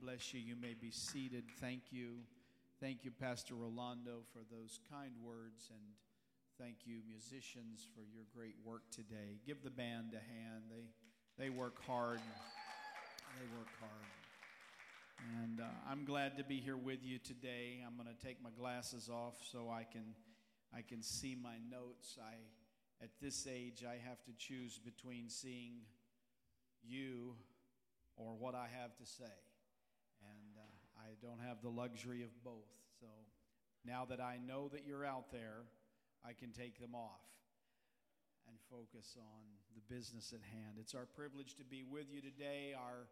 bless you. You may be seated. Thank you. Thank you, Pastor Rolando, for those kind words. And thank you, musicians, for your great work today. Give the band a hand. They, they work hard. They work hard. And uh, I'm glad to be here with you today. I'm going to take my glasses off so I can, I can see my notes. I, at this age, I have to choose between seeing you or what I have to say. I don't have the luxury of both. So now that I know that you're out there, I can take them off and focus on the business at hand. It's our privilege to be with you today. Our,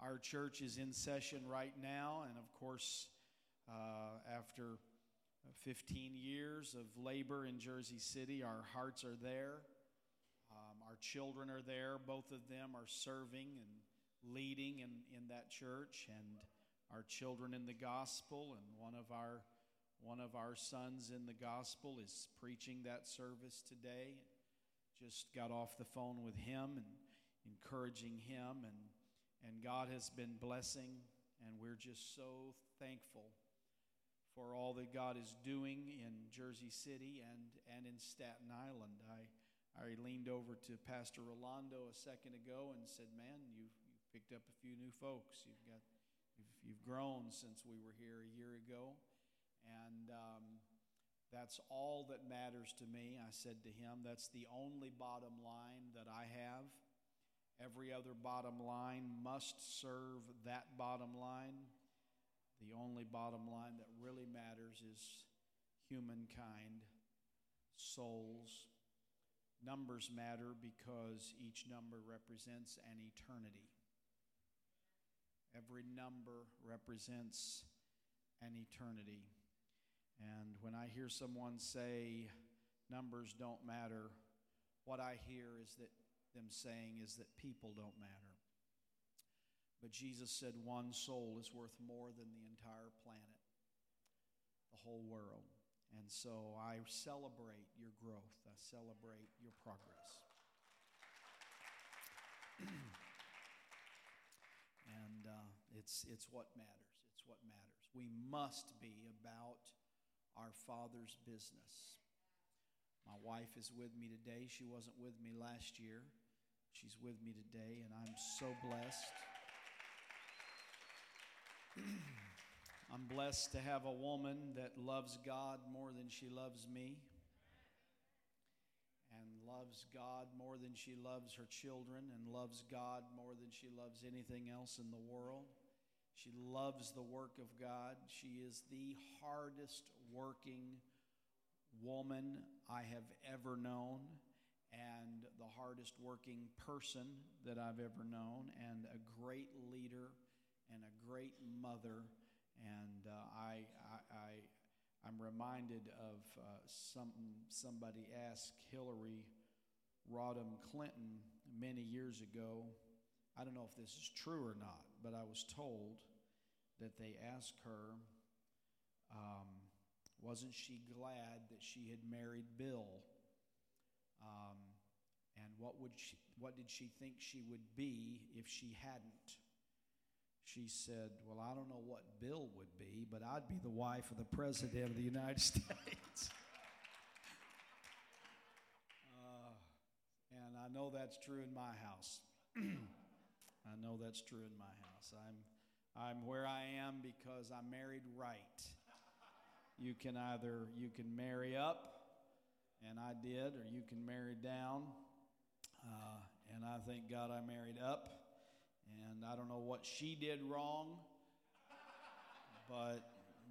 our church is in session right now, and of course, uh, after 15 years of labor in Jersey City, our hearts are there. Um, our children are there. Both of them are serving and leading in, in that church and our children in the gospel and one of our one of our sons in the gospel is preaching that service today just got off the phone with him and encouraging him and and God has been blessing and we're just so thankful for all that God is doing in Jersey City and and in Staten Island I I leaned over to Pastor Rolando a second ago and said, "Man, you've picked up a few new folks. You've got you've, grown since we were here a year ago, and um, that's all that matters to me. I said to him, that's the only bottom line that I have. Every other bottom line must serve that bottom line. The only bottom line that really matters is humankind, souls. Numbers matter because each number represents an eternity. Every number represents an eternity. And when I hear someone say numbers don't matter, what I hear is that them saying is that people don't matter. But Jesus said one soul is worth more than the entire planet, the whole world. And so I celebrate your growth, I celebrate your progress. It's, it's what matters. It's what matters. We must be about our Father's business. My wife is with me today. She wasn't with me last year. She's with me today, and I'm so blessed. I'm blessed to have a woman that loves God more than she loves me and loves God more than she loves her children and loves God more than she loves anything else in the world. She loves the work of God. She is the hardest working woman I have ever known and the hardest working person that I've ever known, and a great leader and a great mother. And uh, I, I, I, am reminded of uh, something somebody asked Hillary Rodham Clinton many years ago I don't know if this is true or not, but I was told that they asked her, um, wasn't she glad that she had married Bill? Um, and what would she, what did she think she would be if she hadn't? She said, Well, I don't know what Bill would be, but I'd be the wife of the President of the United States. uh, and I know that's true in my house. I know that's true in my house. I'm, I'm where I am because I'm married right. You can either you can marry up, and I did, or you can marry down. Uh, and I thank God I married up. And I don't know what she did wrong, but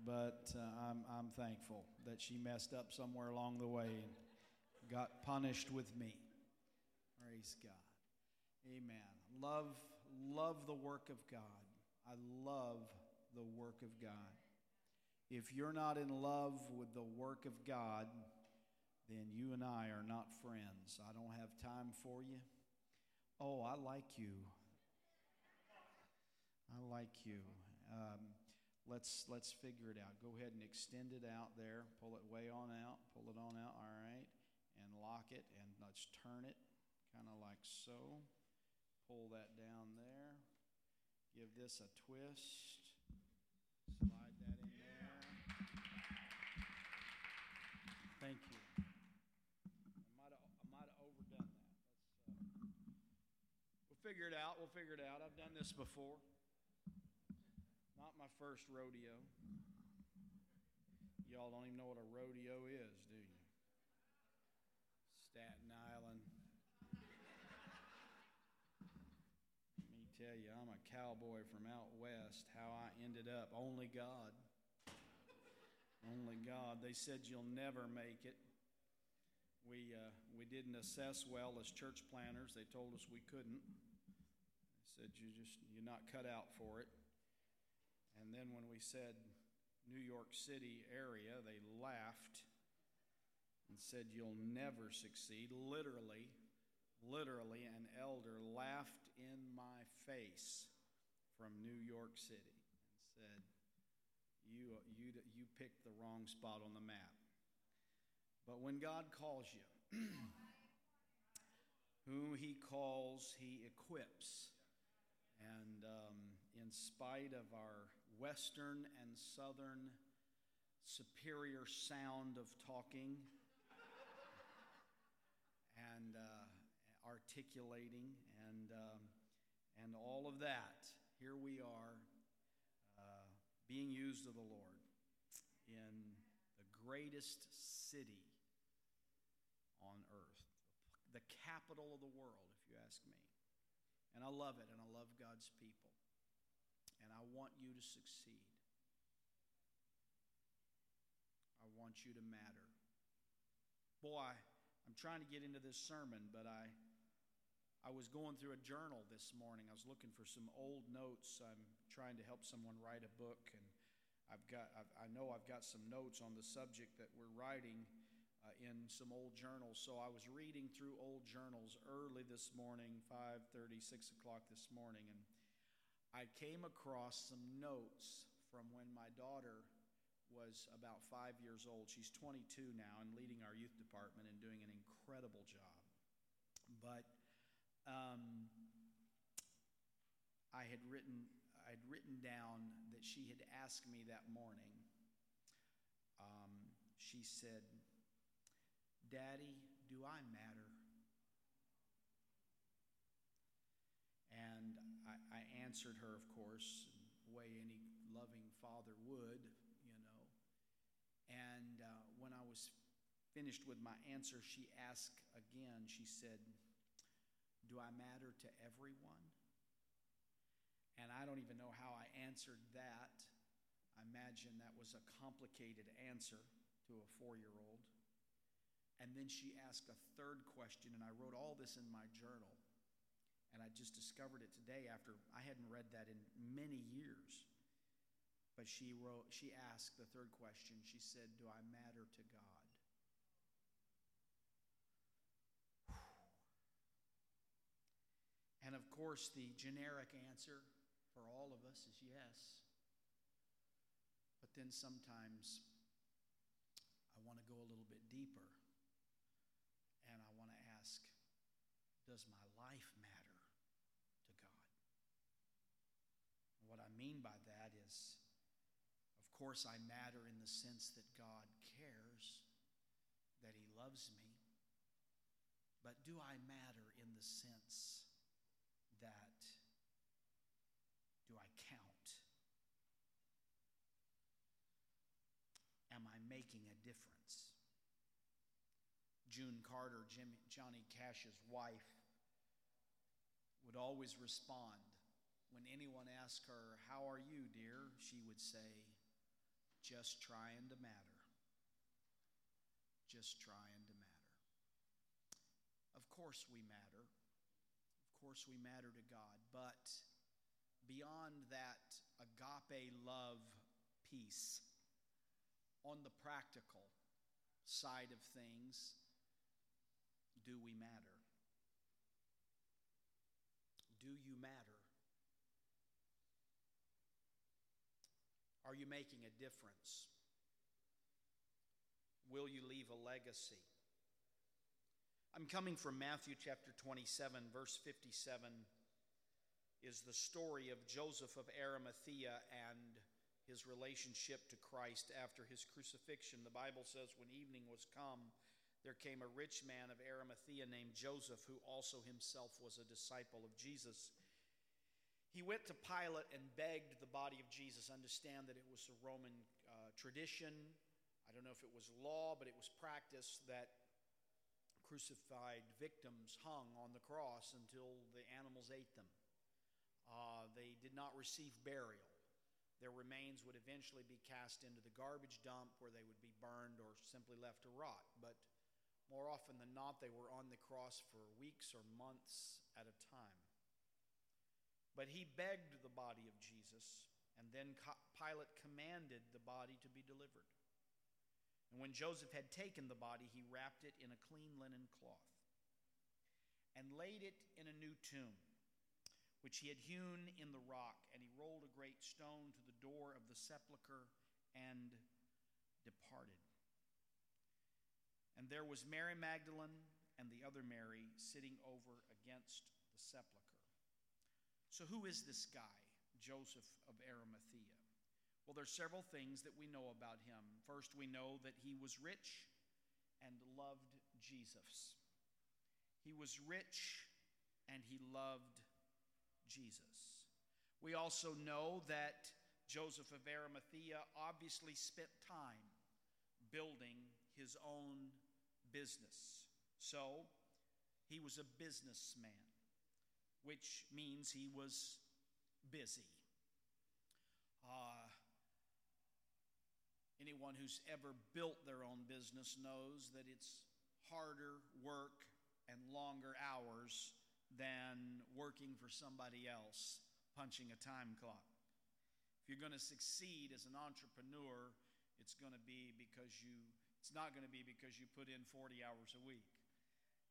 but uh, I'm I'm thankful that she messed up somewhere along the way and got punished with me. Praise God. Amen. Love love the work of God. I love the work of God. If you're not in love with the work of God, then you and I are not friends. I don't have time for you. Oh, I like you. I like you. Um, let's let's figure it out. Go ahead and extend it out there. Pull it way on out. Pull it on out. All right, and lock it. And let's turn it, kind of like so. Pull that down there. Give this a twist. Slide that in yeah. there. Thank you. I might have, overdone that. Uh, we'll figure it out. We'll figure it out. I've done this before. Not my first rodeo. Y'all don't even know what a rodeo is, cowboy from out west. How I ended up, only God. Only God. They said you'll never make it. We, uh, we didn't assess well as church planners. They told us we couldn't. They said you just you're not cut out for it. And then when we said New York City area, they laughed and said you'll never succeed. Literally, literally, an elder laughed in my face from New York City and said, you, you, you picked the wrong spot on the map. But when God calls you, whom He calls, He equips. And um, in spite of our Western and Southern superior sound of talking and uh, articulating and, um, and all of that, here we are uh, being used of the Lord in the greatest city on earth, the capital of the world, if you ask me. And I love it, and I love God's people. And I want you to succeed. I want you to matter. Boy, I'm trying to get into this sermon, but I I was going through a journal this morning. I was looking for some old notes. I'm trying to help someone write a book, and I've got I've, i know I've got some notes on the subject that we're writing uh, in some old journals. So I was reading through old journals early this morning, 5:30, 6 o'clock this morning, and I came across some notes from when my daughter was about five years old. She's 22 now and leading our youth department and doing an incredible job. But um, I had written I'd written down that she had asked me that morning. Um, she said, "Daddy, do I matter?" And I, I answered her, of course, the way any loving father would, you know. And uh, when I was finished with my answer, she asked again. She said do I matter to everyone? And I don't even know how I answered that. I imagine that was a complicated answer to a four year old. And then she asked a third question, and I wrote all this in my journal. And I just discovered it today after I hadn't read that in many years. But she wrote, she asked the third question. She said, Do I matter to God? And of course, the generic answer for all of us is yes. But then sometimes I want to go a little bit deeper and I want to ask Does my life matter to God? What I mean by that is, of course, I matter in the sense that God cares, that He loves me. But do I matter in the sense that do I count? Am I making a difference? June Carter, Johnny Cash's wife, would always respond when anyone asked her, How are you, dear? She would say, Just trying to matter. Just trying to matter. Of course, we matter Of course, we matter to God. But beyond that agape love piece, on the practical side of things, do we matter? Do you matter? Are you making a difference? Will you leave a legacy? I'm coming from Matthew chapter 27, verse 57 is the story of Joseph of Arimathea and his relationship to Christ after his crucifixion. The Bible says, when evening was come, there came a rich man of Arimathea named Joseph, who also himself was a disciple of Jesus. He went to Pilate and begged the body of Jesus. Understand that it was a Roman uh, tradition. I don't know if it was law, but it was practice that crucified victims hung on the cross until the animals ate them. Uh, they did not receive burial. Their remains would eventually be cast into the garbage dump where they would be burned or simply left to rot. But more often than not, they were on the cross for weeks or months at a time. But he begged the body of Jesus, and then Pilate commanded the body to be delivered. And when Joseph had taken the body, he wrapped it in a clean linen cloth and laid it in a new tomb, which he had hewn in the rock. And he rolled a great stone to the door of the sepulchre and departed. And there was Mary Magdalene and the other Mary sitting over against the sepulchre. So, who is this guy, Joseph of Arimathea? Well, there's several things that we know about him. First, we know that he was rich and loved Jesus. He was rich and he loved Jesus. We also know that Joseph of Arimathea obviously spent time building his own business. So, he was a businessman, which means he was busy. Uh, Anyone who's ever built their own business knows that it's harder work and longer hours than working for somebody else punching a time clock. If you're going to succeed as an entrepreneur, it's going to be because you it's not going to be because you put in 40 hours a week.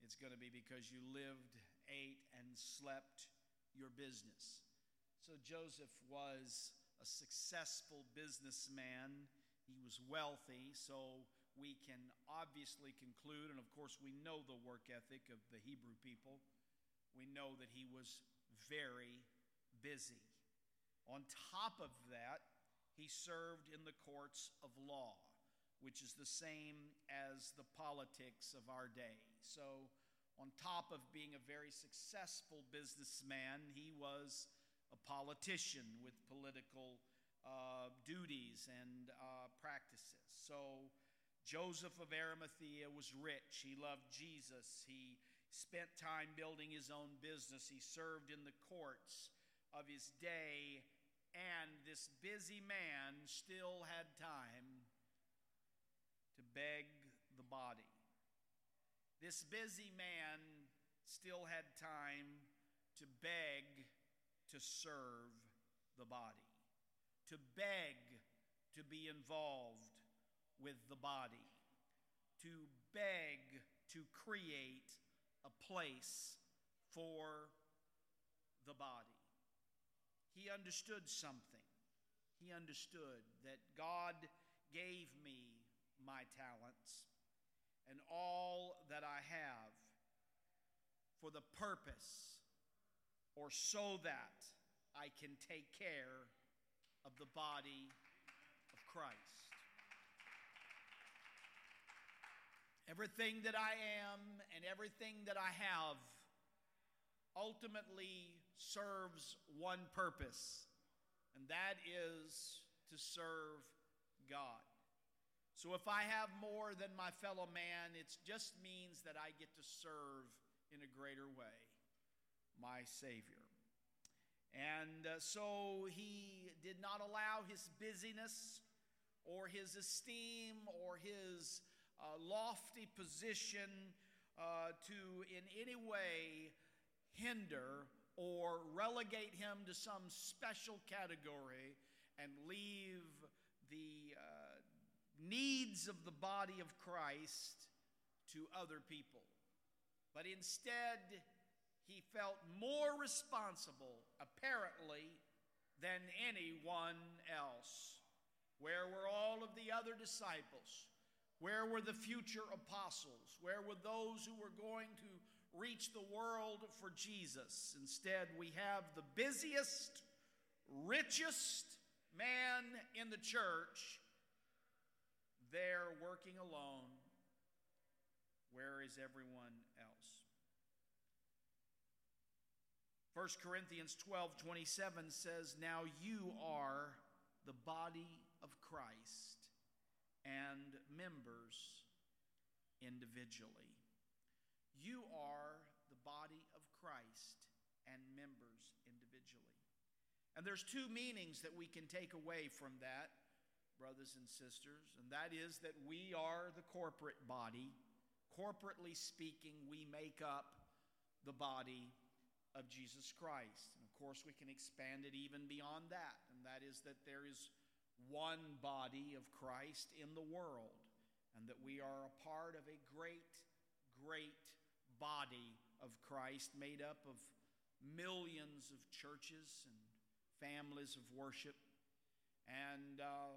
It's going to be because you lived, ate and slept your business. So Joseph was a successful businessman he was wealthy, so we can obviously conclude, and of course, we know the work ethic of the Hebrew people. We know that he was very busy. On top of that, he served in the courts of law, which is the same as the politics of our day. So, on top of being a very successful businessman, he was a politician with political uh, duties and uh, practices. So, Joseph of Arimathea was rich. He loved Jesus. He spent time building his own business. He served in the courts of his day. And this busy man still had time to beg the body. This busy man still had time to beg to serve the body to beg to be involved with the body, to beg to create a place for the body. He understood something. He understood that God gave me my talents and all that I have for the purpose or so that I can take care of the body of Christ. Everything that I am and everything that I have ultimately serves one purpose, and that is to serve God. So if I have more than my fellow man, it just means that I get to serve in a greater way my Savior. And uh, so he did not allow his busyness or his esteem or his uh, lofty position uh, to in any way hinder or relegate him to some special category and leave the uh, needs of the body of Christ to other people. But instead, he felt more responsible, apparently, than anyone else. Where were all of the other disciples? Where were the future apostles? Where were those who were going to reach the world for Jesus? Instead, we have the busiest, richest man in the church there working alone. Where is everyone else? 1 Corinthians 12 27 says, Now you are the body of Christ and members individually. You are the body of Christ and members individually. And there's two meanings that we can take away from that, brothers and sisters, and that is that we are the corporate body. Corporately speaking, we make up the body of Jesus Christ. And of course, we can expand it even beyond that, and that is that there is one body of Christ in the world, and that we are a part of a great, great body of Christ made up of millions of churches and families of worship. And uh,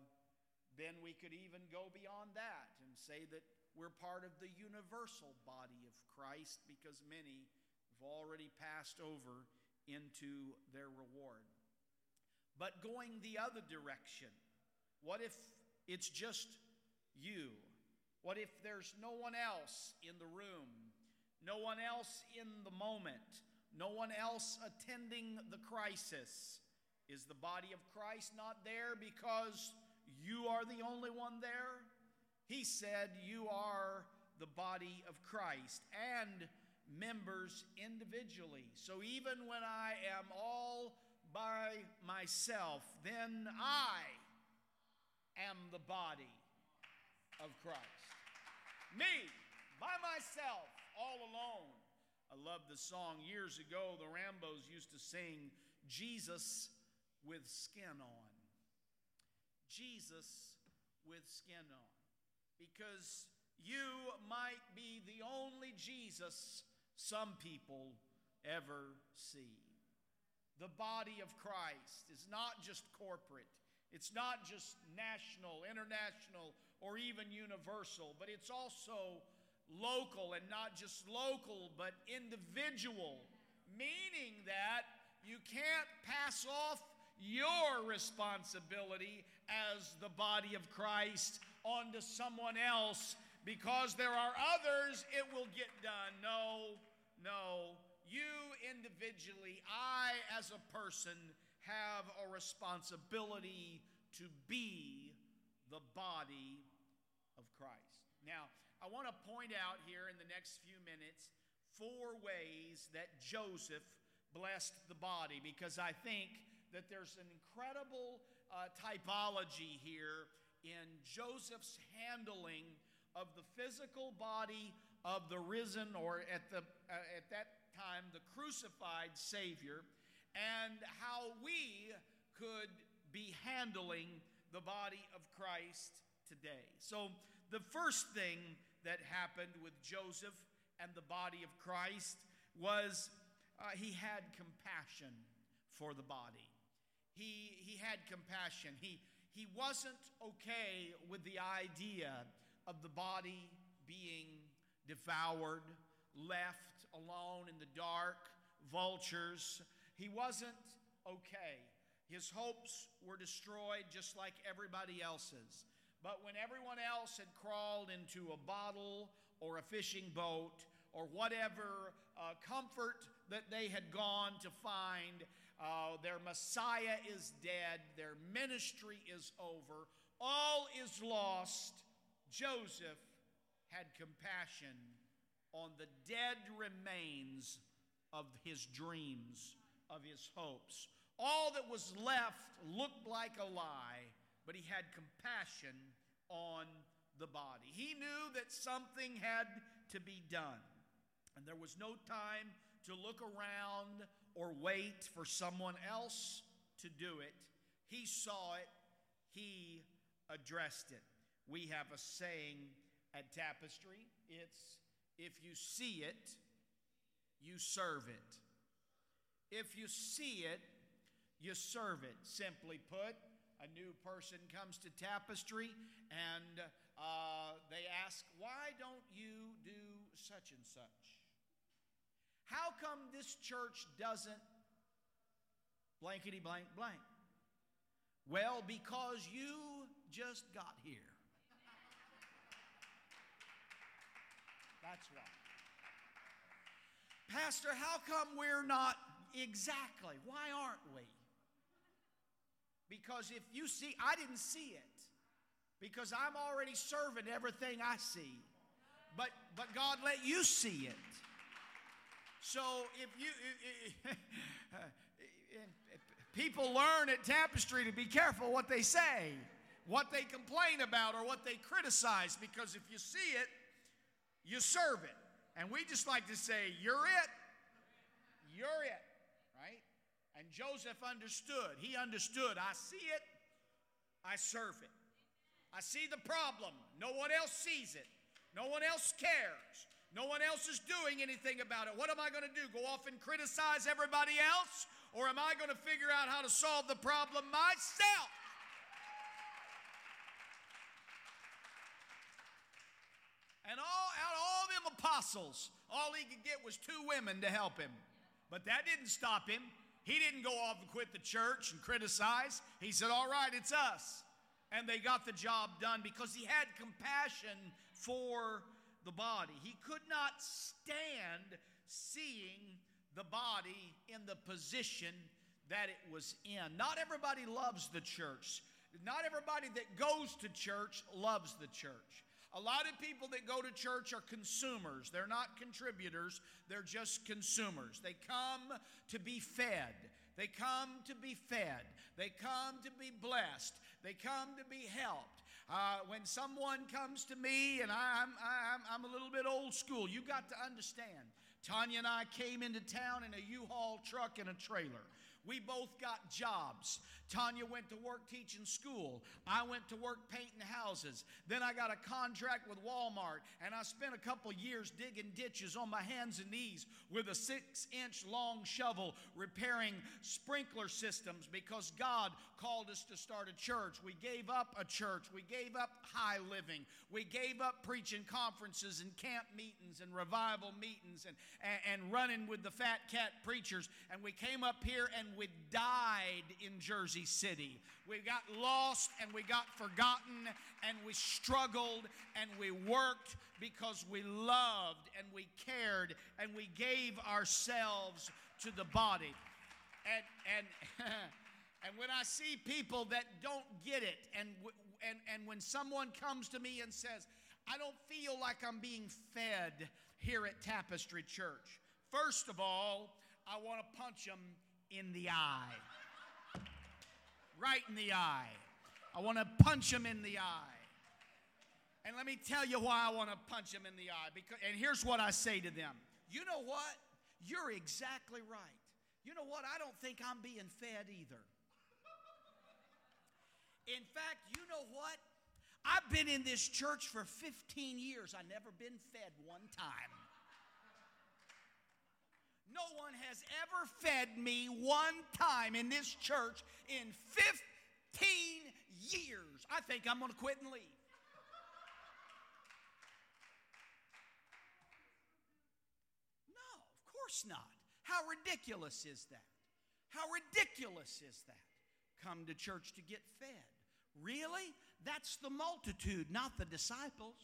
then we could even go beyond that and say that we're part of the universal body of Christ because many have already passed over into their reward. But going the other direction, what if it's just you? What if there's no one else in the room, no one else in the moment, no one else attending the crisis? Is the body of Christ not there because you are the only one there? He said, You are the body of Christ and members individually. So even when I am all by myself, then I am the body of Christ. Me, by myself, all alone. I love the song years ago, the Rambos used to sing, Jesus with skin on. Jesus with skin on. Because you might be the only Jesus some people ever see. The body of Christ is not just corporate, it's not just national, international, or even universal, but it's also local and not just local, but individual, meaning that you can't pass off your responsibility as the body of Christ onto someone else because there are others, it will get done. No, no. You individually, I as a person, have a responsibility to be the body of Christ. Now, I want to point out here in the next few minutes four ways that Joseph blessed the body because I think that there's an incredible uh, typology here in Joseph's handling of the physical body of the risen, or at, the, uh, at that time, the crucified Savior, and how we could be handling the body of Christ today. So, the first thing that happened with Joseph and the body of Christ was uh, he had compassion for the body. He, he had compassion. He, he wasn't okay with the idea of the body being devoured, left alone in the dark, vultures. He wasn't okay. His hopes were destroyed just like everybody else's. But when everyone else had crawled into a bottle or a fishing boat or whatever uh, comfort that they had gone to find, uh, their Messiah is dead, their ministry is over, all is lost. Joseph had compassion on the dead remains of his dreams, of his hopes. All that was left looked like a lie, but he had compassion on the body. He knew that something had to be done, and there was no time to look around or wait for someone else to do it. He saw it, he addressed it. We have a saying at Tapestry it's if you see it, you serve it. If you see it, you serve it. Simply put, a new person comes to Tapestry and uh, they ask, Why don't you do such and such? How come this church doesn't blankety blank blank? Well, because you just got here. That's why. Pastor, how come we're not exactly? Why aren't we? Because if you see, I didn't see it because I'm already serving everything I see. But but God let you see it. So if you people learn at Tapestry to be careful what they say, what they complain about or what they criticize because if you see it, you serve it. And we just like to say, you're it. You're it? And Joseph understood. He understood. I see it, I serve it. I see the problem. No one else sees it. No one else cares. No one else is doing anything about it. What am I going to do? Go off and criticize everybody else? Or am I going to figure out how to solve the problem myself? And all out of all them apostles, all he could get was two women to help him. But that didn't stop him. He didn't go off and quit the church and criticize. He said, All right, it's us. And they got the job done because he had compassion for the body. He could not stand seeing the body in the position that it was in. Not everybody loves the church. Not everybody that goes to church loves the church. A lot of people that go to church are consumers. They're not contributors, they're just consumers. They come to be fed. They come to be fed. They come to be blessed. They come to be helped. Uh, when someone comes to me, and I'm, I'm, I'm a little bit old school, you got to understand. Tanya and I came into town in a U Haul truck and a trailer. We both got jobs. Tanya went to work teaching school. I went to work painting houses. Then I got a contract with Walmart, and I spent a couple years digging ditches on my hands and knees with a six inch long shovel repairing sprinkler systems because God called us to start a church. We gave up a church. We gave up high living. We gave up preaching conferences and camp meetings and revival meetings and, and, and running with the fat cat preachers. And we came up here and we died in Jersey City. We got lost and we got forgotten and we struggled and we worked because we loved and we cared and we gave ourselves to the body. And, and, and when I see people that don't get it, and, and, and when someone comes to me and says, I don't feel like I'm being fed here at Tapestry Church, first of all, I want to punch them in the eye. Right in the eye. I want to punch him in the eye. And let me tell you why I want to punch him in the eye. Because, and here's what I say to them You know what? You're exactly right. You know what? I don't think I'm being fed either. In fact, you know what? I've been in this church for 15 years. I've never been fed one time. No one has ever fed me one time in this church in 15 years. I think I'm going to quit and leave. No, of course not. How ridiculous is that? How ridiculous is that? Come to church to get fed. Really? That's the multitude, not the disciples.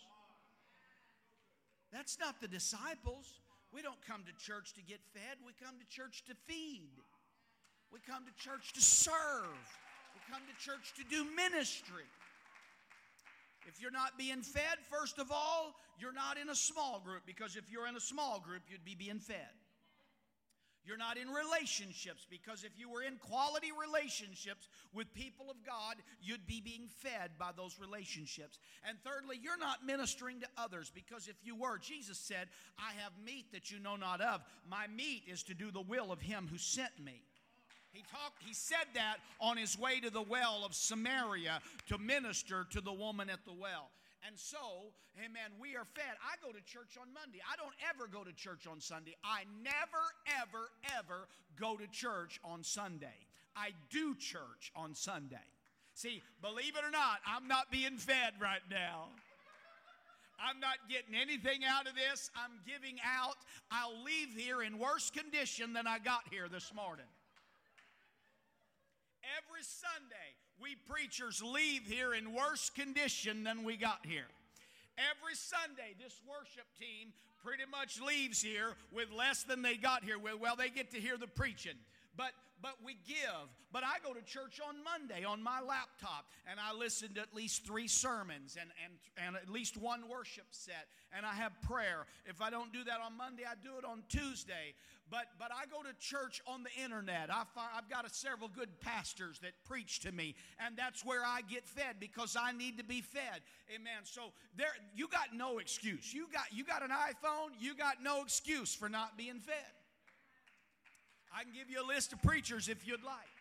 That's not the disciples. We don't come to church to get fed, we come to church to feed. We come to church to serve. We come to church to do ministry. If you're not being fed, first of all, you're not in a small group because if you're in a small group, you'd be being fed. You're not in relationships because if you were in quality relationships with people of God, you'd be being fed by those relationships. And thirdly, you're not ministering to others because if you were, Jesus said, I have meat that you know not of. My meat is to do the will of him who sent me. He talked he said that on his way to the well of Samaria to minister to the woman at the well. And so, amen, we are fed. I go to church on Monday. I don't ever go to church on Sunday. I never, ever, ever go to church on Sunday. I do church on Sunday. See, believe it or not, I'm not being fed right now. I'm not getting anything out of this. I'm giving out. I'll leave here in worse condition than I got here this morning. Every Sunday, We preachers leave here in worse condition than we got here. Every Sunday, this worship team pretty much leaves here with less than they got here with. Well, they get to hear the preaching. But but we give. But I go to church on Monday on my laptop and I listen to at least three sermons and, and, and at least one worship set and I have prayer. If I don't do that on Monday, I do it on Tuesday. But, but I go to church on the internet. I I've got a, several good pastors that preach to me, and that's where I get fed because I need to be fed. Amen. So there, you got no excuse. You got, you got an iPhone. You got no excuse for not being fed. I can give you a list of preachers if you'd like.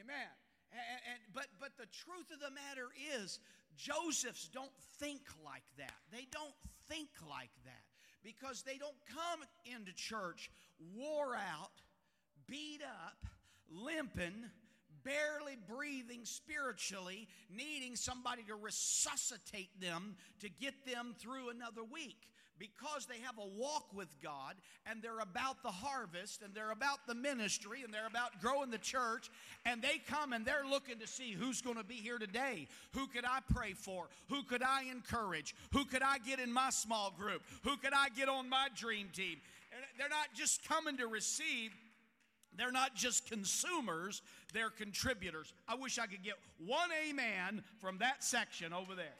Amen. And, and, but, but the truth of the matter is, Josephs don't think like that. They don't think like that because they don't come into church wore out, beat up, limping, barely breathing spiritually, needing somebody to resuscitate them to get them through another week because they have a walk with God and they're about the harvest and they're about the ministry and they're about growing the church and they come and they're looking to see who's going to be here today. Who could I pray for? Who could I encourage? Who could I get in my small group? Who could I get on my dream team? And they're not just coming to receive, they're not just consumers, they're contributors. I wish I could get one amen from that section over there.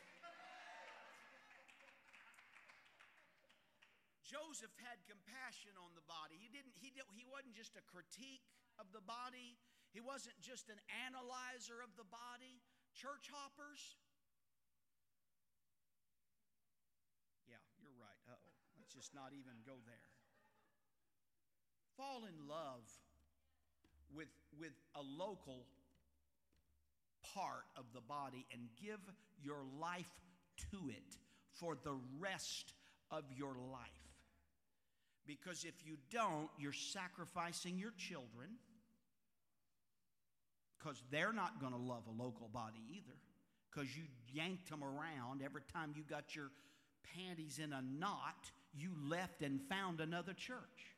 Joseph had compassion on the body. He didn't he did, he wasn't just a critique of the body. He wasn't just an analyzer of the body. Church hoppers. Yeah, you're right. Uh-oh. Let's just not even go there. Fall in love with with a local part of the body and give your life to it for the rest of your life. Because if you don't, you're sacrificing your children because they're not going to love a local body either because you yanked them around. Every time you got your panties in a knot you left and found another church.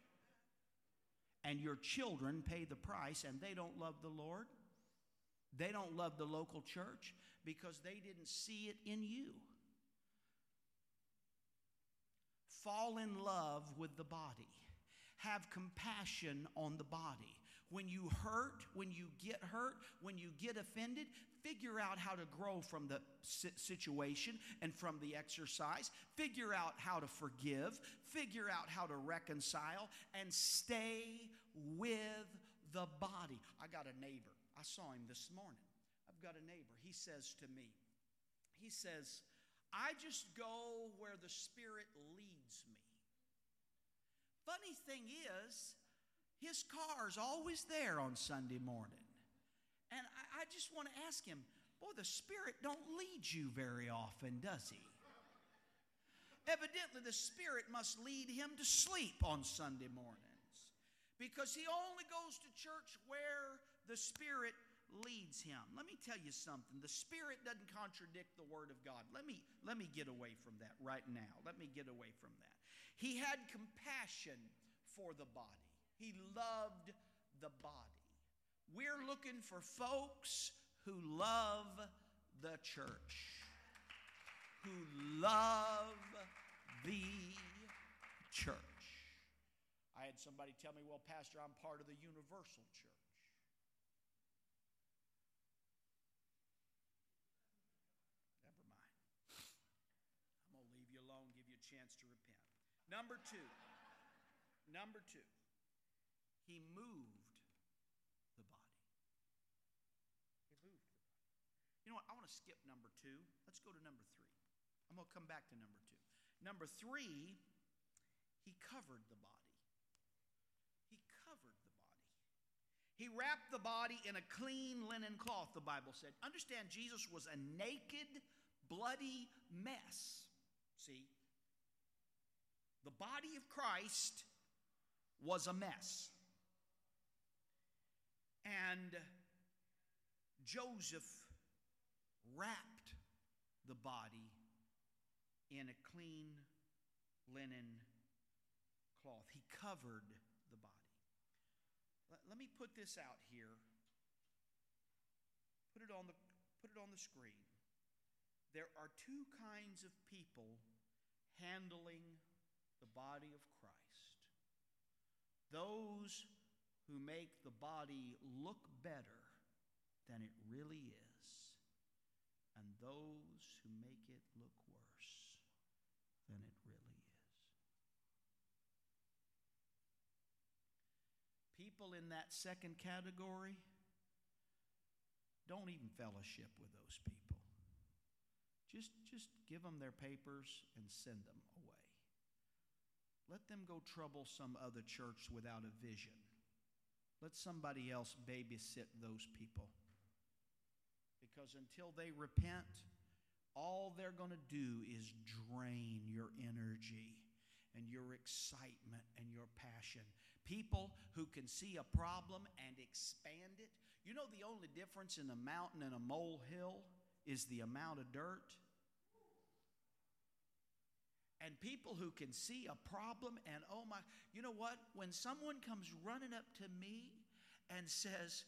And your children pay the price and they don't love the lord. They don't love the local church because they didn't see it in you fall in love with the body, have compassion on the body. When you hurt, when you get hurt, when you get offended, figure out how to grow from the situation and from the exercise. Figure out how to forgive. Figure out how to reconcile and stay with the body. I got a neighbor. I saw him this morning. I've got a neighbor. He says to me, he says, I just go where the Spirit leads me. Funny thing is, his car's always there on Sunday morning. And I, I just want to ask him, boy, the Spirit don't lead you very often, does he? Evidently, the Spirit must lead him to sleep on Sunday mornings because he only goes to church where the Spirit leads him. Let me tell you something. The Spirit doesn't contradict the Word of God. Let me, let me get away from that right now. Let me get away from that. He had compassion for the body, he loved the body. We're looking for folks who love the church, who love the church. I had somebody tell me, well, Pastor, I'm part of the universal church. Number two, number two, he moved the body. He moved the body. You know what? I want to skip number two. Let's go to number three. I'm going to come back to number two. Number three, he covered the body. He covered the body. He wrapped the body in a clean linen cloth, the Bible said. Understand, Jesus was a naked, bloody mess. See? The body of Christ was a mess. And Joseph wrapped the body in a clean linen cloth. He covered the body. Let, me put this out here. Put it on the screen. There are two kinds of people handling the body of Christ those who make the body look better than it really is, and those who make it look worse than it really is. People in that second category don't even fellowship with those people. Just, just give them their papers and send them. Let them go trouble some other church without a vision. Let somebody else babysit those people. Because until they repent, all they're going to do is drain your energy and your excitement and your passion. People who can see a problem and expand it. You know, the only difference in a mountain and a molehill is the amount of dirt. And people who can see a problem and oh my, you know what? When someone comes running up to me and says,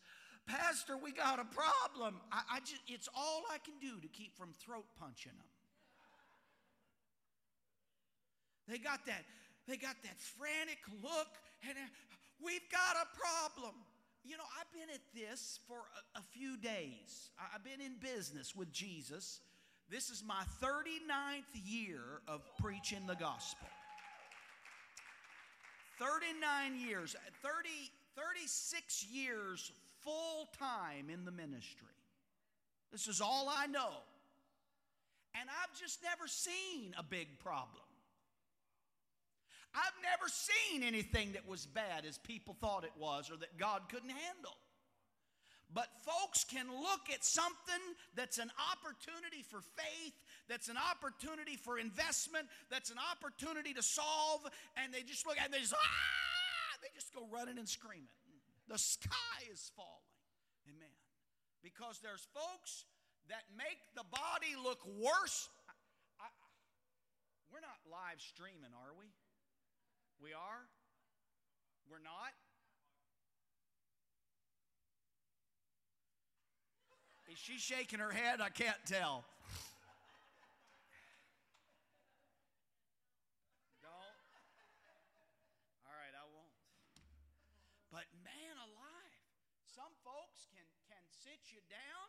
Pastor, we got a problem. I, I just, it's all I can do to keep from throat punching them. They got that, they got that frantic look, and uh, we've got a problem. You know, I've been at this for a, a few days. I've been in business with Jesus. This is my 39th year of preaching the gospel. 39 years, 30, 36 years full time in the ministry. This is all I know. And I've just never seen a big problem. I've never seen anything that was bad as people thought it was or that God couldn't handle. But folks can look at something that's an opportunity for faith, that's an opportunity for investment, that's an opportunity to solve, and they just look at it and they just, ah! They just go running and screaming. The sky is falling. Amen. Because there's folks that make the body look worse. I, I, we're not live streaming, are we? We are? We're not? Is she shaking her head? I can't tell. Don't. All right, I won't. But man alive, some folks can, can sit you down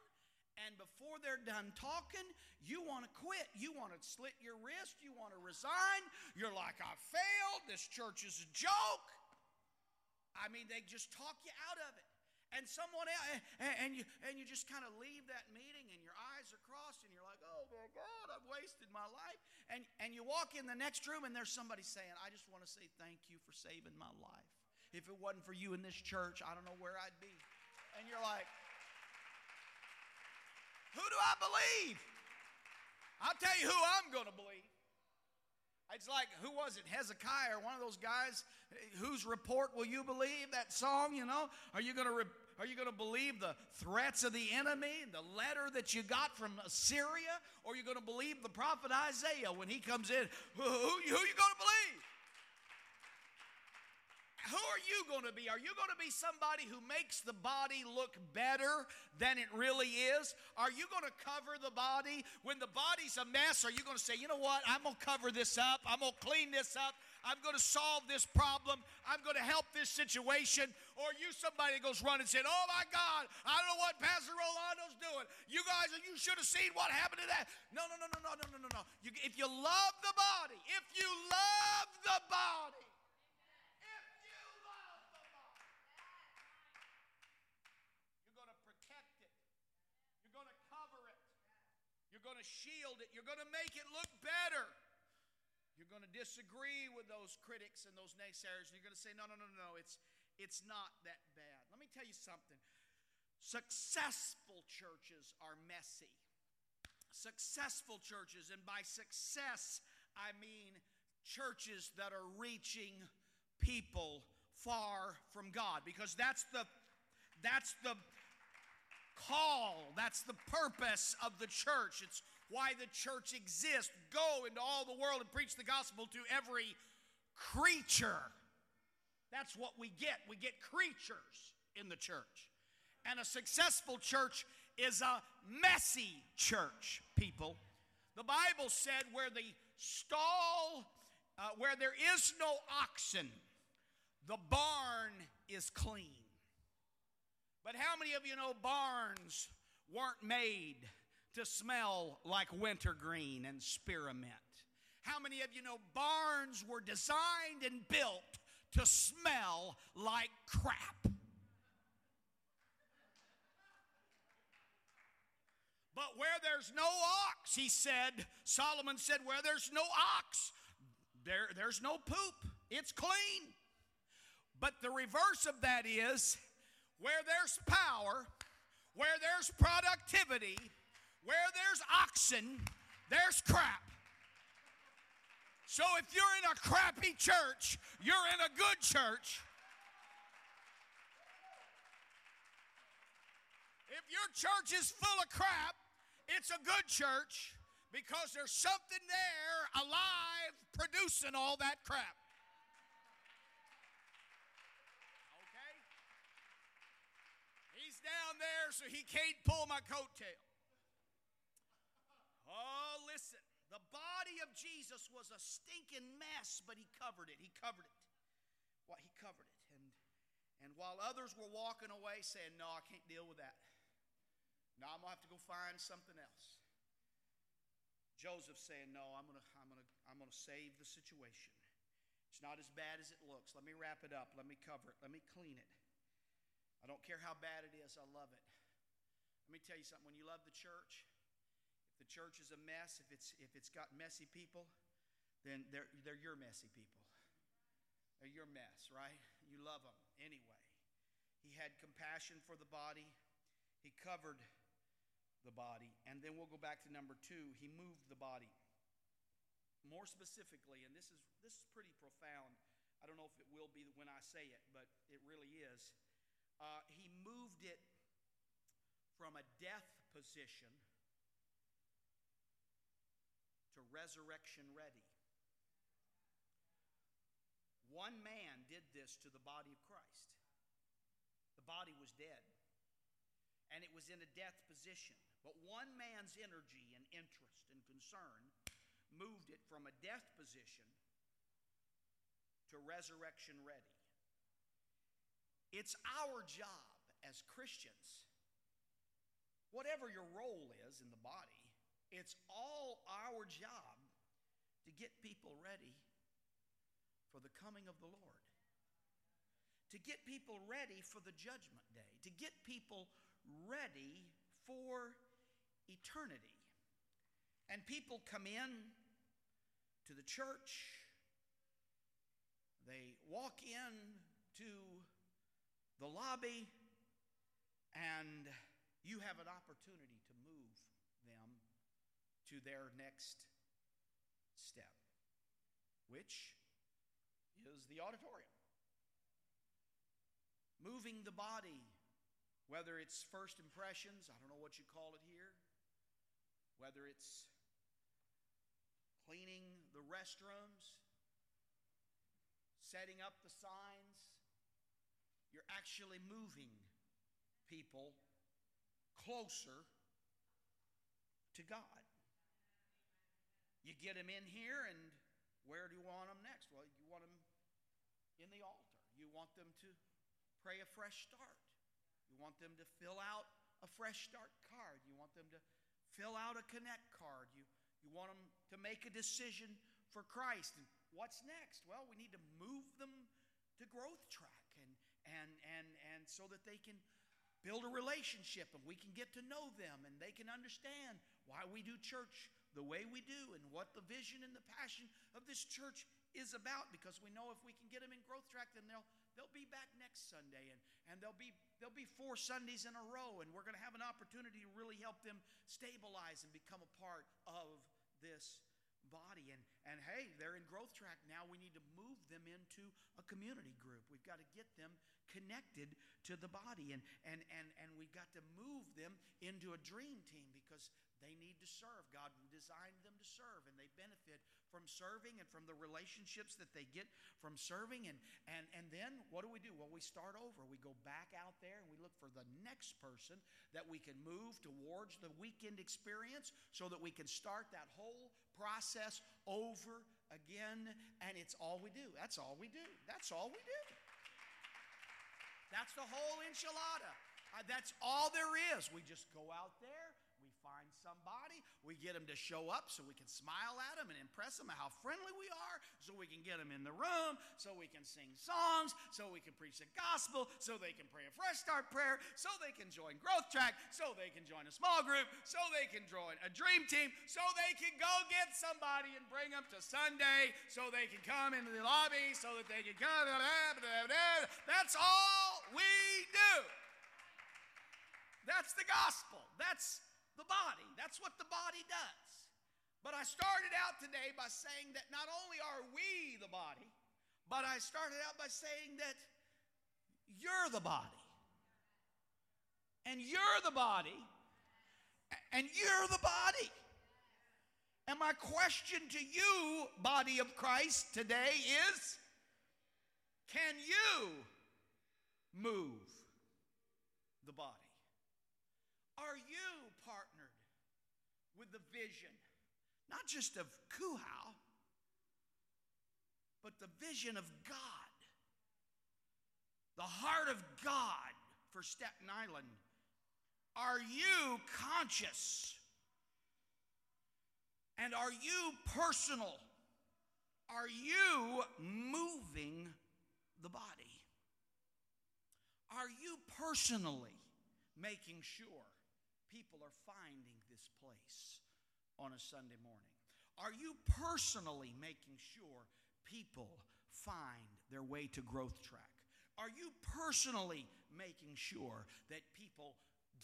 and before they're done talking, you want to quit. You want to slit your wrist. You want to resign. You're like, I failed. This church is a joke. I mean, they just talk you out of it. And someone else, and you, and you just kind of leave that meeting and your eyes are crossed and you're like, oh my God, I've wasted my life. And, and you walk in the next room and there's somebody saying, I just want to say thank you for saving my life. If it wasn't for you in this church, I don't know where I'd be. And you're like, who do I believe? I'll tell you who I'm going to believe. It's like, who was it? Hezekiah or one of those guys? Eh, whose report will you believe? That song, you know? Are you going to re- are you going to believe the threats of the enemy, the letter that you got from Assyria? Or are you going to believe the prophet Isaiah when he comes in? Who, who, who are you going to believe? who are you going to be? Are you going to be somebody who makes the body look better than it really is? Are you going to cover the body when the body's a mess? Are you going to say, you know what? I'm going to cover this up. I'm going to clean this up. I'm going to solve this problem. I'm going to help this situation. Or you somebody goes run and said, oh my God, I don't know what Pastor Rolando's doing. You guys, you should have seen what happened to that. No, no, no, no, no, no, no, no, no. If you, love the body, if you love the body, if you love the body, You're going to shield it. You're going to make it look better. You're going to disagree with those critics and those naysayers, and you're going to say, no, no, no, no, it's, it's not that bad. Let me tell you something. Successful churches are messy. Successful churches, and by success, I mean churches that are reaching people far from God because that's the that's the call. That's the purpose of the church. It's why the church exists. Go into all the world and preach the gospel to every creature. That's what we get. We get creatures in the church. And a successful church is a messy church, people. The Bible said where the stall, uh, where there is no oxen, the barn is clean. But how many of you know barns weren't made to smell like wintergreen and spearmint? How many of you know barns were designed and built to smell like crap? But where there's no ox, he said, Solomon said, where there's no ox, there, there's no poop. It's clean. But the reverse of that is where there's power, where there's productivity, where there's oxen, there's crap. So if you're in a crappy church, you're in a good church. If your church is full of crap, it's a good church because there's something there alive producing all that crap. Okay? He's down there so he can't pull my coattail. Oh, listen. The body of Jesus was a stinking mess, but he covered it. He covered it. Well, he covered it. And, and while others were walking away saying, No, I can't deal with that. Now I'm going to have to go find something else. Joseph saying, No, I'm to, I'm to, I'm to save the situation. It's not as bad as it looks. Let me wrap it up. Let me cover it. Let me clean it. I don't care how bad it is, I love it. Let me tell you something. When you love the church, the church is a mess, if it's, if it's got messy people, then they're, they're your messy people. They're your mess, right? You love them anyway. He had compassion for the body, he covered the body. And then we'll go back to number two he moved the body. More specifically, and this is, this is pretty profound. I don't know if it will be when I say it, but it really is. Uh, he moved it from a death position resurrection ready. One man did this to the body of Christ. The body was dead, and it was in a death position. But one man's energy and interest and concern moved it from a death position to resurrection ready. It's our job as Christians, whatever your role is in the body, it's all our job to get people ready for the coming of the Lord, to get people ready for the judgment day, to get people ready for eternity. And people come in to the church, they walk in to the lobby, and you have an opportunity to their next step, which is the auditorium. Moving the body, whether it's first impressions, I don't know what you call it here, whether it's cleaning the restrooms, setting up the signs, you're actually moving people closer to God. You get them in here, and where do you want them next? Well, you want them in the altar. You want them to pray a fresh start. You want them to fill out a fresh start card. You want them to fill out a connect card. You, you want them to make a decision for Christ. And what's next? Well, we need to move them to growth track and, and, and, and so that they can build a relationship and we can get to know them and they can understand why we do church the way we do and what the vision and the passion of this church is about because we know if we can get them in growth track then they'll they'll be back next Sunday and and they'll be there'll be four Sundays in a row and we're going to have an opportunity to really help them stabilize and become a part of this body. And and hey they're in growth track. Now we need to move them into a community group. We've got to get them connected to the body and and and and we've got to move them into a dream team because they need to serve. God designed them to serve, and they benefit from serving and from the relationships that they get from serving. And, and, and then what do we do? Well, we start over. We go back out there and we look for the next person that we can move towards the weekend experience so that we can start that whole process over again. And it's all we do. That's all we do. That's all we do. That's the whole enchilada. Uh, that's all there is. We just go out there we find somebody. We get them to show up so we can smile at them and impress them how friendly we are, so we can get them in the room, so we can sing songs, so we can preach the gospel, so they can pray a fresh start prayer, so they can join Growth Track, so they can join a small group, so they can join a dream team, so they can go get somebody and bring them to Sunday, so they can come into the lobby, so that they can come. That's all we do. That's the gospel. That's the body. That's what the body does. But I started out today by saying that not only are we the body, but I started out by saying that you're the body. And you're the body. And you're the body. And my question to you, body of Christ, today is can you move the body? Are you partnered with the vision, not just of Kuhau, but the vision of God, the heart of God for Staten Island. Are you conscious? And are you personal? Are you moving the body? Are you personally making sure people are finding this place on a Sunday morning? Are you personally making sure people find their way to Growth Track? Are you personally making sure that people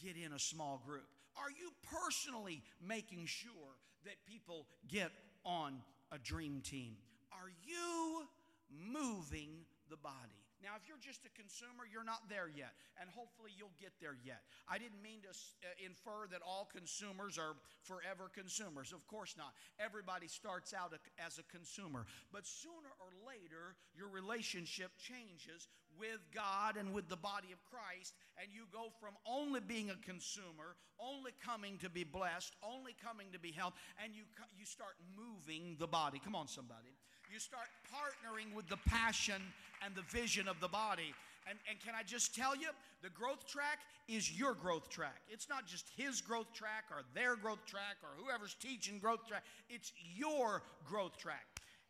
get in a small group? Are you personally making sure that people get on a dream team? Are you moving the body? Now, if you're just a consumer, you're not there yet, and hopefully you'll get there yet. I didn't mean to uh, infer that all consumers are forever consumers. Of course not. Everybody starts out as a consumer, but sooner or later, your relationship changes with God and with the body of Christ, and you go from only being a consumer, only coming to be blessed, only coming to be helped, and you, you start moving the body. Come on, somebody. You start partnering with the passion and the vision of the body. And, and can I just tell you, the growth track is your growth track. It's not just his growth track or their growth track or whoever's teaching growth track. It's your growth track.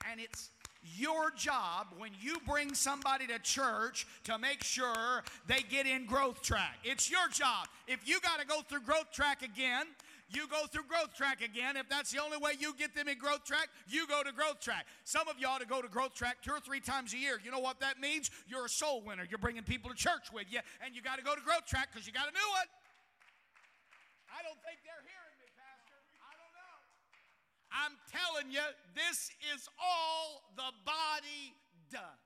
And it's your job when you bring somebody to church to make sure they get in growth track. It's your job. If you got to go through growth track again, you go through growth track again. If that's the only way you get them in growth track, you go to growth track. Some of ought to go to growth track two or three times a year. You know what that means? You're a soul winner. You're bringing people to church with you, and you got to go to growth track because you got a new one. I don't think they're hearing me, Pastor. I don't know. I'm telling you, this is all the body does.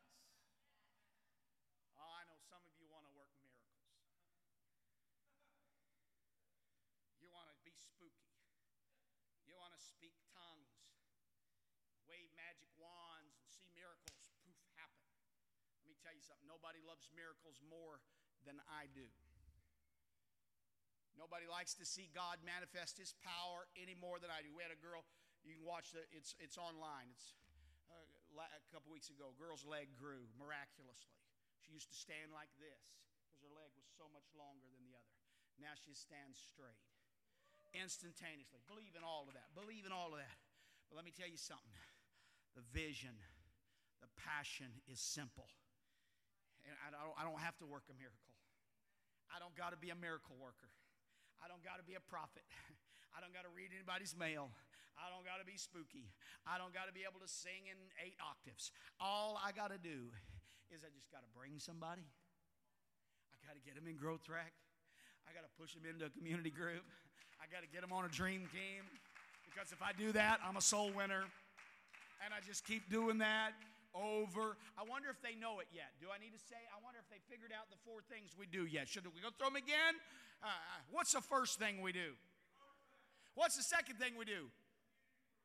Oh, I know some of you want to work miracles. You want to be spooky. You want to speak tongues, wave magic wands, and see miracles poof happen. Let me tell you something nobody loves miracles more than I do. Nobody likes to see God manifest His power any more than I do. We had a girl, you can watch the, it's, it's online. It's uh, a couple weeks ago. Girl's leg grew miraculously. She used to stand like this because her leg was so much longer than the other. Now she stands straight instantaneously. Believe in all of that. Believe in all of that. But let me tell you something the vision, the passion is simple. And I don't, I don't have to work a miracle. I don't got to be a miracle worker. I don't got to be a prophet. I don't got to read anybody's mail. I don't got to be spooky. I don't got to be able to sing in eight octaves. All I got to do is I just got to bring somebody. I got to get them in growth track. I got to push them into a community group. I got to get them on a dream team. Because if I do that, I'm a soul winner. And I just keep doing that over. I wonder if they know it yet. Do I need to say? I wonder if they figured out the four things we do yet. Should we go through them again? Uh, what's the first thing we do? What's the second thing we do?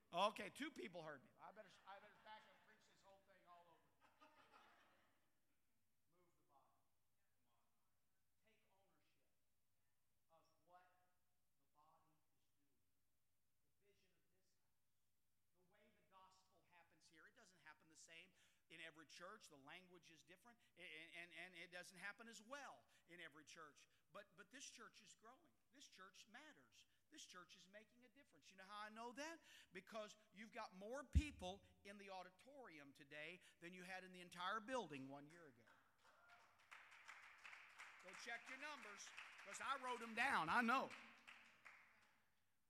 Okay, two people heard me. I better, I better back and preach this whole thing all over. Move the body. Take ownership of what the body is doing. The vision of this house. The way the gospel happens here. It doesn't happen the same in every church. The language is different, and, and, and it doesn't happen as well in every church. But, but this church is growing. This church matters. This church is making a difference. You know how I know that? Because you've got more people in the auditorium today than you had in the entire building one year ago. Go check your numbers because I wrote them down. I know.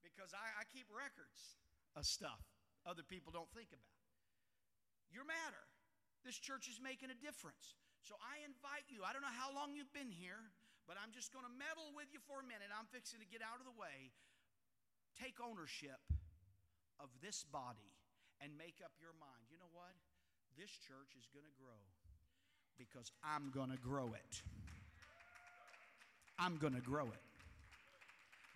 Because I, I keep records of stuff other people don't think about. Your matter. This church is making a difference. So I invite you, I don't know how long you've been here, but I'm just going to meddle with you for a minute. I'm fixing to get out of the way take ownership of this body and make up your mind. You know what? This church is going to grow because I'm going to grow it. I'm going to grow it.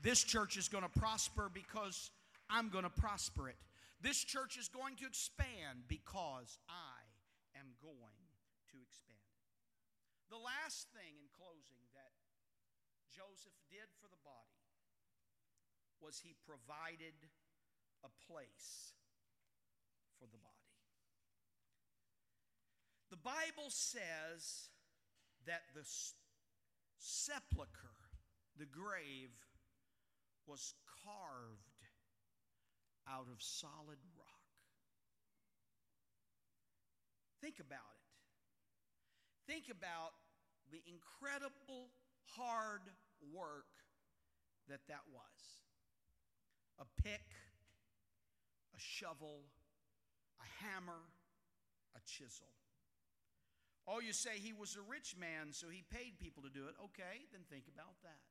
This church is going to prosper because I'm going to prosper it. This church is going to expand because I am going to expand. The last thing in closing Joseph did for the body was he provided a place for the body. The Bible says that the sepulcher, the grave, was carved out of solid rock. Think about it. Think about the incredible hard work that that was a pick, a shovel, a hammer, a chisel. Oh, you say he was a rich man, so he paid people to do it. Okay, then think about that.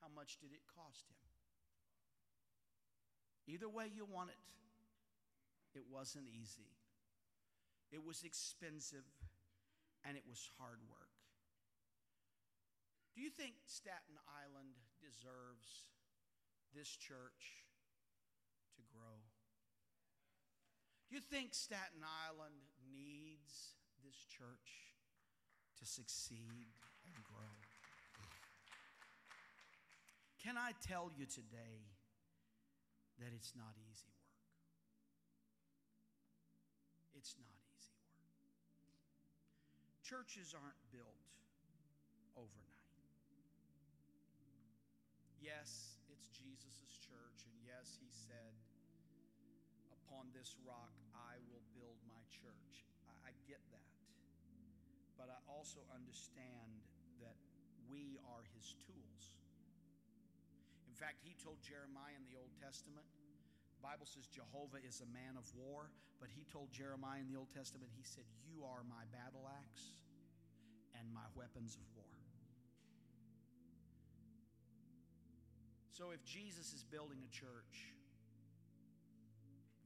How much did it cost him? Either way you want it, it wasn't easy. It was expensive and it was hard work. Do you think Staten Island deserves this church to grow? Do you think Staten Island needs this church to succeed and grow? Can I tell you today that it's not easy work? It's not easy work. Churches aren't built overnight. Yes, it's Jesus' church, and yes, he said, Upon this rock I will build my church. I, I get that. But I also understand that we are his tools. In fact, he told Jeremiah in the Old Testament, the Bible says Jehovah is a man of war, but he told Jeremiah in the Old Testament, he said, You are my battle axe and my weapons of So if Jesus is building a church,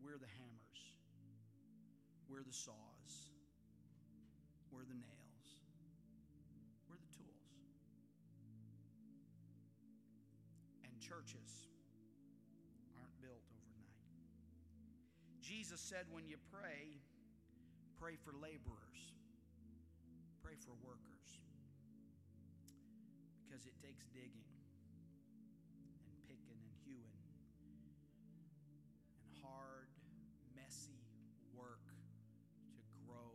we're the hammers, we're the saws, we're the nails, we're the tools. And churches aren't built overnight. Jesus said, when you pray, pray for laborers, pray for workers, because it takes digging hard, messy work to grow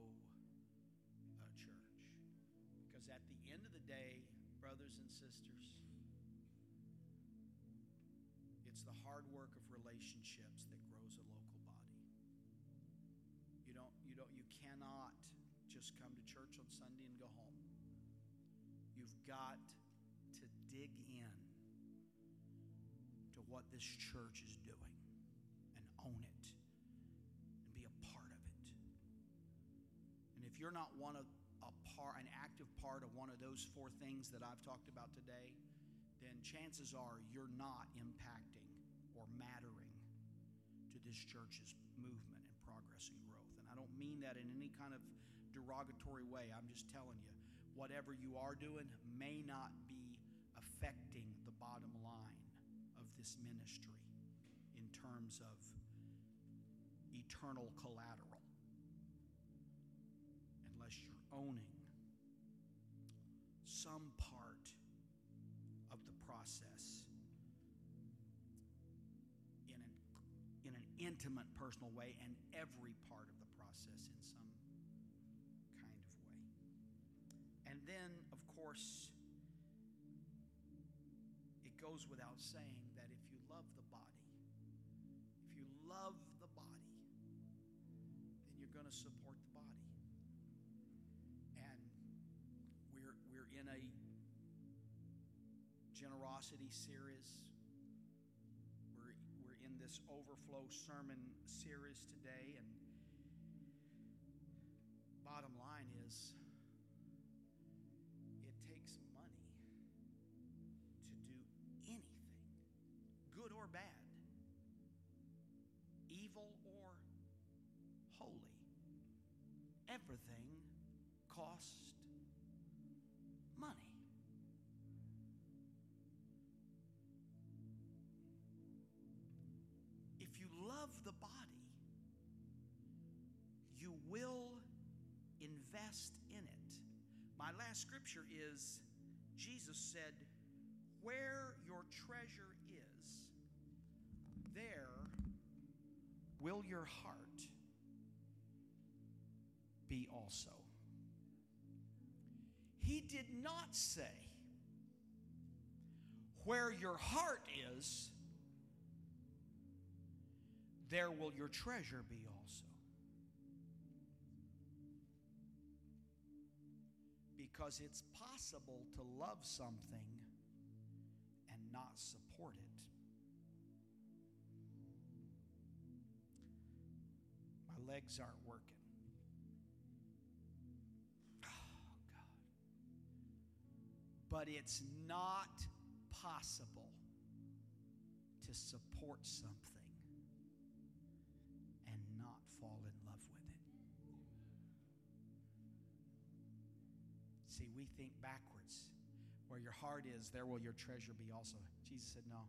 a church. Because at the end of the day, brothers and sisters, it's the hard work of relationships that grows a local body. You don't, you don't, you cannot just come to church on Sunday and go home. You've got to dig in to what this church is doing you're not one of a part, an active part of one of those four things that I've talked about today, then chances are you're not impacting or mattering to this church's movement and progress and growth. And I I don't mean that in any kind of derogatory way. I'm just telling you, whatever you are doing may not be affecting the bottom line of this ministry in terms of eternal collateral unless you're owning some part of the process in an, in an intimate, personal way and every part of the process in some kind of way. And then, of course, it goes without saying that if you love the body, if you love the body, then you're going to support generosity series. We're, we're in this overflow sermon series today, and bottom line is it takes money to do anything, good or bad, evil or holy. Everything costs love the body, you will invest in it. My last scripture is Jesus said, Where your treasure is, there will your heart be also. He did not say, Where your heart is, there will your treasure be also. Because it's possible to love something and not support it. My legs aren't working. Oh, God. But it's not possible to support something think backwards. Where your heart is, there will your treasure be also. Jesus said, No.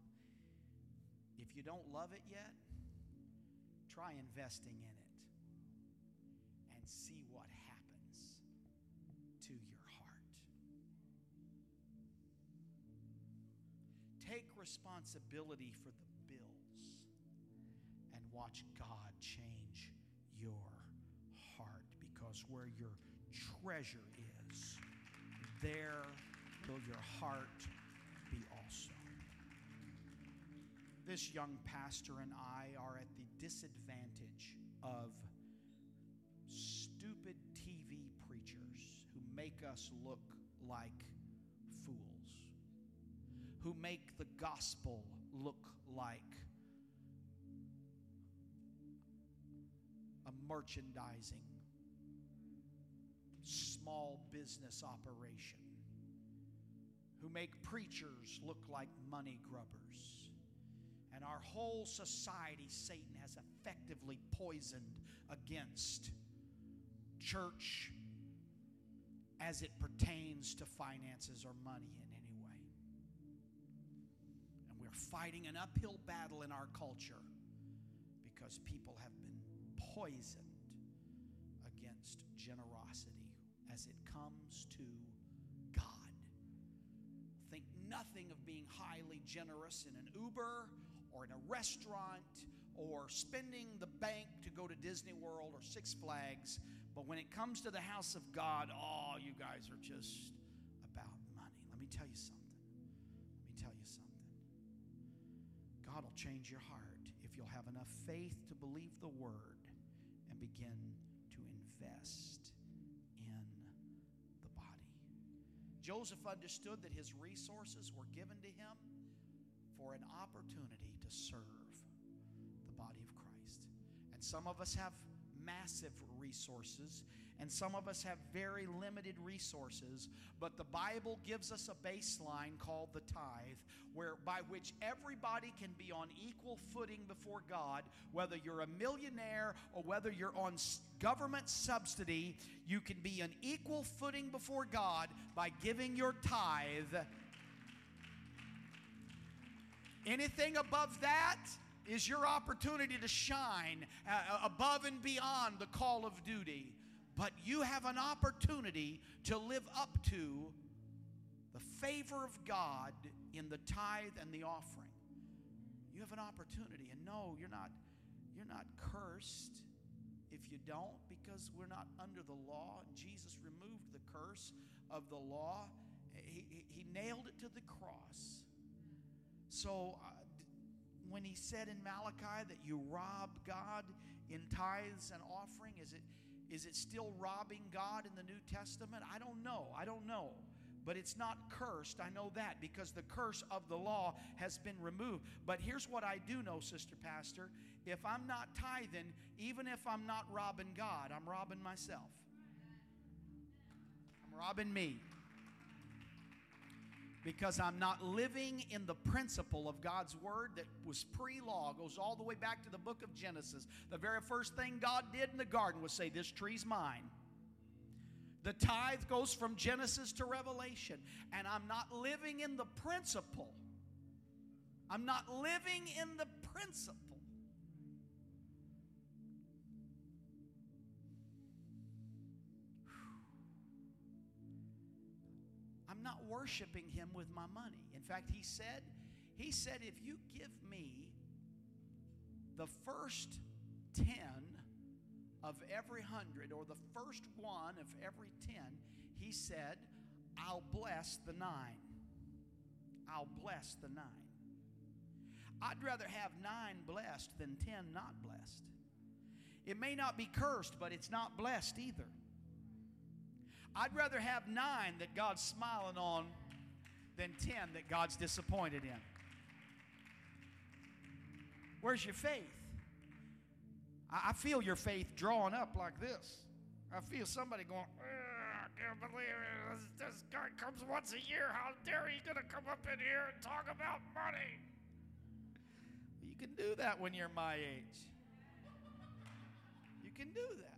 If you don't love it yet, try investing in it and see what happens to your heart. Take responsibility for the bills and watch God change your heart because where your treasure is, there will your heart be also. This young pastor and I are at the disadvantage of stupid TV preachers who make us look like fools, who make the gospel look like a merchandising small business operation, who make preachers look like money grubbers. And our whole society, Satan has effectively poisoned against church as it pertains to finances or money in any way. And we're fighting an uphill battle in our culture because people have been poisoned against generosity as it comes to God. Think nothing of being highly generous in an Uber or in a restaurant or spending the bank to go to Disney World or Six Flags. But when it comes to the house of God, oh, you guys are just about money. Let me tell you something. Let me tell you something. God will change your heart if you'll have enough faith to believe the word and begin to invest Joseph understood that his resources were given to him for an opportunity to serve the body of Christ. And some of us have massive resources and some of us have very limited resources, but the Bible gives us a baseline called the tithe, where by which everybody can be on equal footing before God, whether you're a millionaire or whether you're on government subsidy, you can be on equal footing before God by giving your tithe. Anything above that is your opportunity to shine uh, above and beyond the call of duty but you have an opportunity to live up to the favor of God in the tithe and the offering. You have an opportunity and no, you're not you're not cursed if you don't because we're not under the law. Jesus removed the curse of the law. He, he nailed it to the cross. So uh, when he said in Malachi that you rob God in tithes and offering, is it is it still robbing God in the New Testament? I don't know. I don't know. But it's not cursed. I know that because the curse of the law has been removed. But here's what I do know, Sister Pastor. If I'm not tithing, even if I'm not robbing God, I'm robbing myself. I'm robbing me because I'm not living in the principle of God's word that was pre law, goes all the way back to the book of Genesis. The very first thing God did in the garden was say, This tree's mine. The tithe goes from Genesis to Revelation, and I'm not living in the principle. I'm not living in the principle not worshiping him with my money. In fact, he said, he said, if you give me the first 10 of every hundred, or the first one of every 10, he said, I'll bless the nine. I'll bless the nine. I'd rather have nine blessed than 10 not blessed. It may not be cursed, but it's not blessed either. I'd rather have nine that God's smiling on than ten that God's disappointed in. Where's your faith? I feel your faith drawing up like this. I feel somebody going, I can't believe it. This, this guy comes once a year. How dare he going to come up in here and talk about money? You can do that when you're my age. You can do that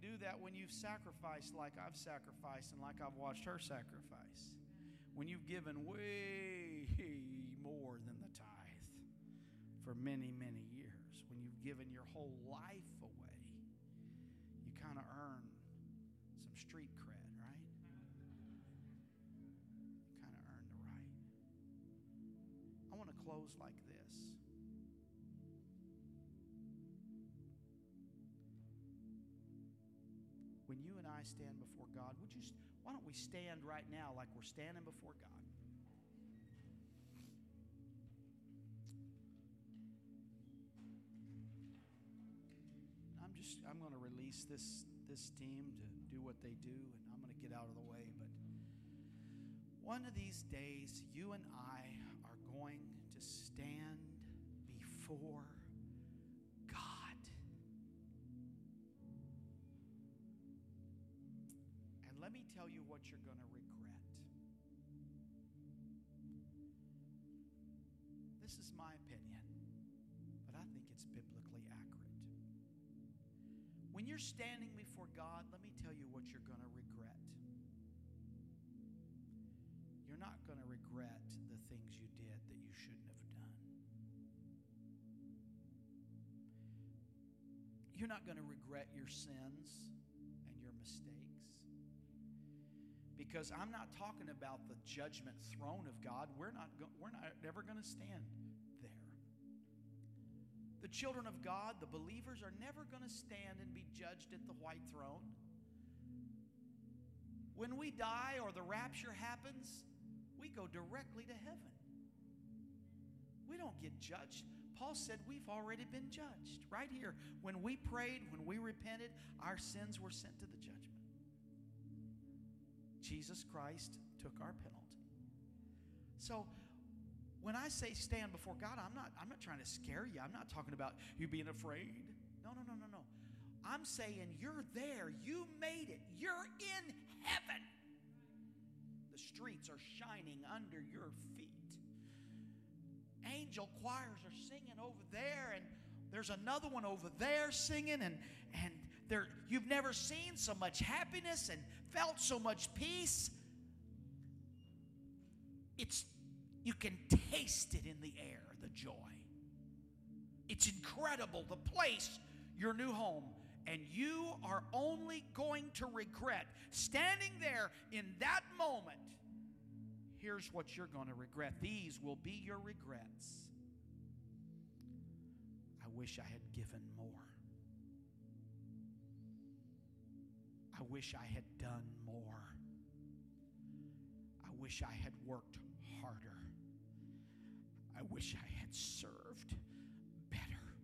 do that when you've sacrificed like I've sacrificed and like I've watched her sacrifice. When you've given way more than the tithe for many, many years. When you've given your whole life away, you kind of earn some street cred, right? You kind of earn the right. I want to close like this. I stand before God, would you, why don't we stand right now like we're standing before God? I'm just, I'm going to release this, this team to do what they do, and I'm going to get out of the way. But one of these days, you and I are going to stand before let me tell you what you're going to regret. This is my opinion, but I think it's biblically accurate. When you're standing before God, let me tell you what you're going to regret. You're not going to regret the things you did that you shouldn't have done. You're not going to regret your sins and your mistakes. Because I'm not talking about the judgment throne of God. We're not, go- we're not ever going to stand there. The children of God, the believers, are never going to stand and be judged at the white throne. When we die or the rapture happens, we go directly to heaven. We don't get judged. Paul said we've already been judged right here. When we prayed, when we repented, our sins were sent to the judgment. Jesus Christ took our penalty. So when I say stand before God, I'm not, I'm not trying to scare you. I'm not talking about you being afraid. No, no, no, no, no. I'm saying you're there. You made it. You're in heaven. The streets are shining under your feet. Angel choirs are singing over there, and there's another one over there singing, and, and there, you've never seen so much happiness and felt so much peace. It's you can taste it in the air, the joy. It's incredible. The place, your new home, and you are only going to regret standing there in that moment. Here's what you're going to regret. These will be your regrets. I wish I had given I wish I had done more. I wish I had worked harder. I wish I had served better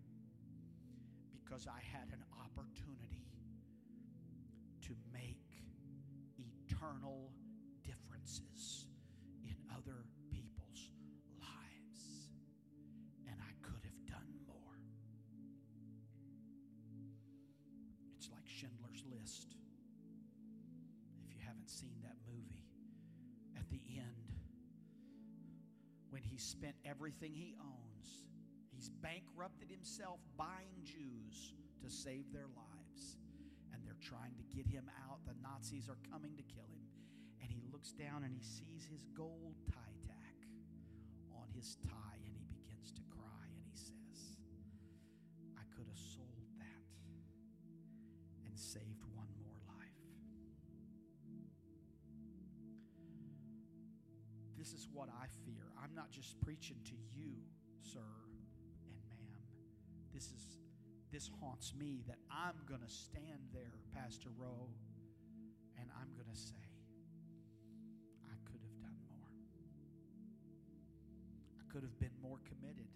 because I had an opportunity to make eternal differences in other people's lives. And I could have done more. It's like Schindler's List. Haven't seen that movie, at the end, when he spent everything he owns, he's bankrupted himself buying Jews to save their lives. And they're trying to get him out. The Nazis are coming to kill him. And he looks down and he sees his gold tie tack on his tie and he begins to cry and he says, I could have sold that and saved one more This is what I fear. I'm not just preaching to you, sir and ma'am. This is this haunts me that I'm going to stand there, Pastor Rowe, and I'm going to say, I could have done more. I could have been more committed.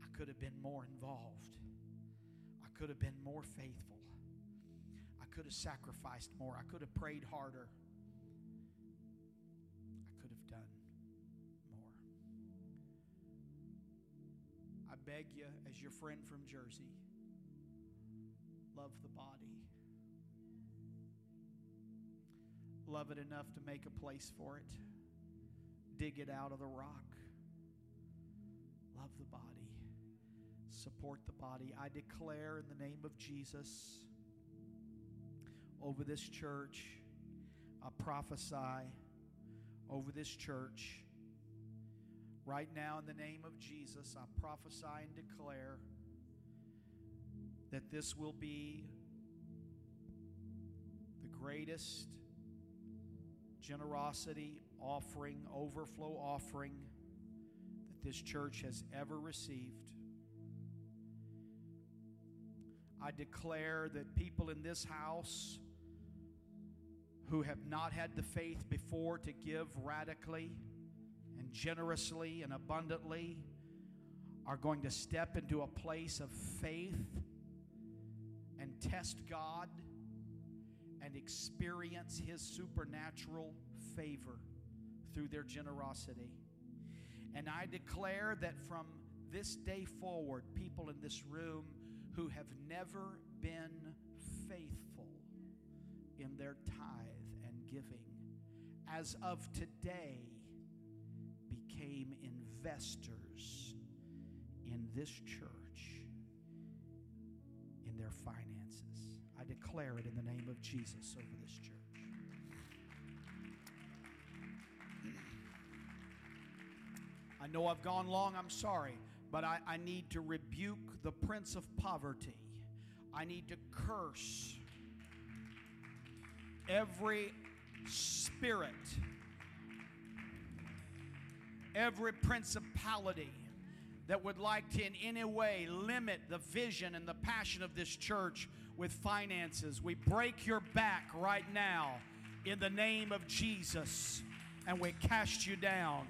I could have been more involved. I could have been more faithful. I could have sacrificed more. I could have prayed harder. Beg you, as your friend from Jersey, love the body. Love it enough to make a place for it. Dig it out of the rock. Love the body. Support the body. I declare in the name of Jesus over this church, I prophesy over this church. Right now, in the name of Jesus, I prophesy and declare that this will be the greatest generosity offering, overflow offering that this church has ever received. I declare that people in this house who have not had the faith before to give radically and generously and abundantly are going to step into a place of faith and test God and experience His supernatural favor through their generosity. And I declare that from this day forward, people in this room who have never been faithful in their tithe and giving, as of today, became investors in this church, in their finances. I declare it in the name of Jesus over this church. I know I've gone long, I'm sorry, but I, I need to rebuke the prince of poverty. I need to curse every spirit, every principality that would like to in any way limit the vision and the passion of this church with finances. We break your back right now in the name of Jesus and we cast you down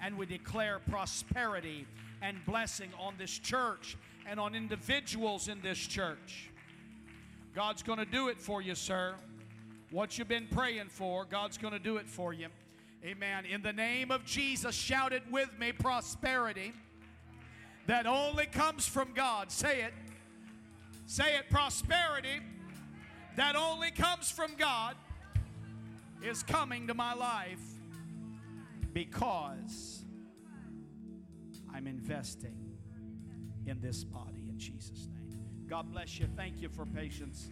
and we declare prosperity and blessing on this church and on individuals in this church. God's going to do it for you, sir. What you've been praying for, God's going to do it for you. Amen. In the name of Jesus, shout it with me prosperity that only comes from God. Say it. Say it prosperity that only comes from God is coming to my life because I'm investing in this body in Jesus' name. God bless you. Thank you for patience.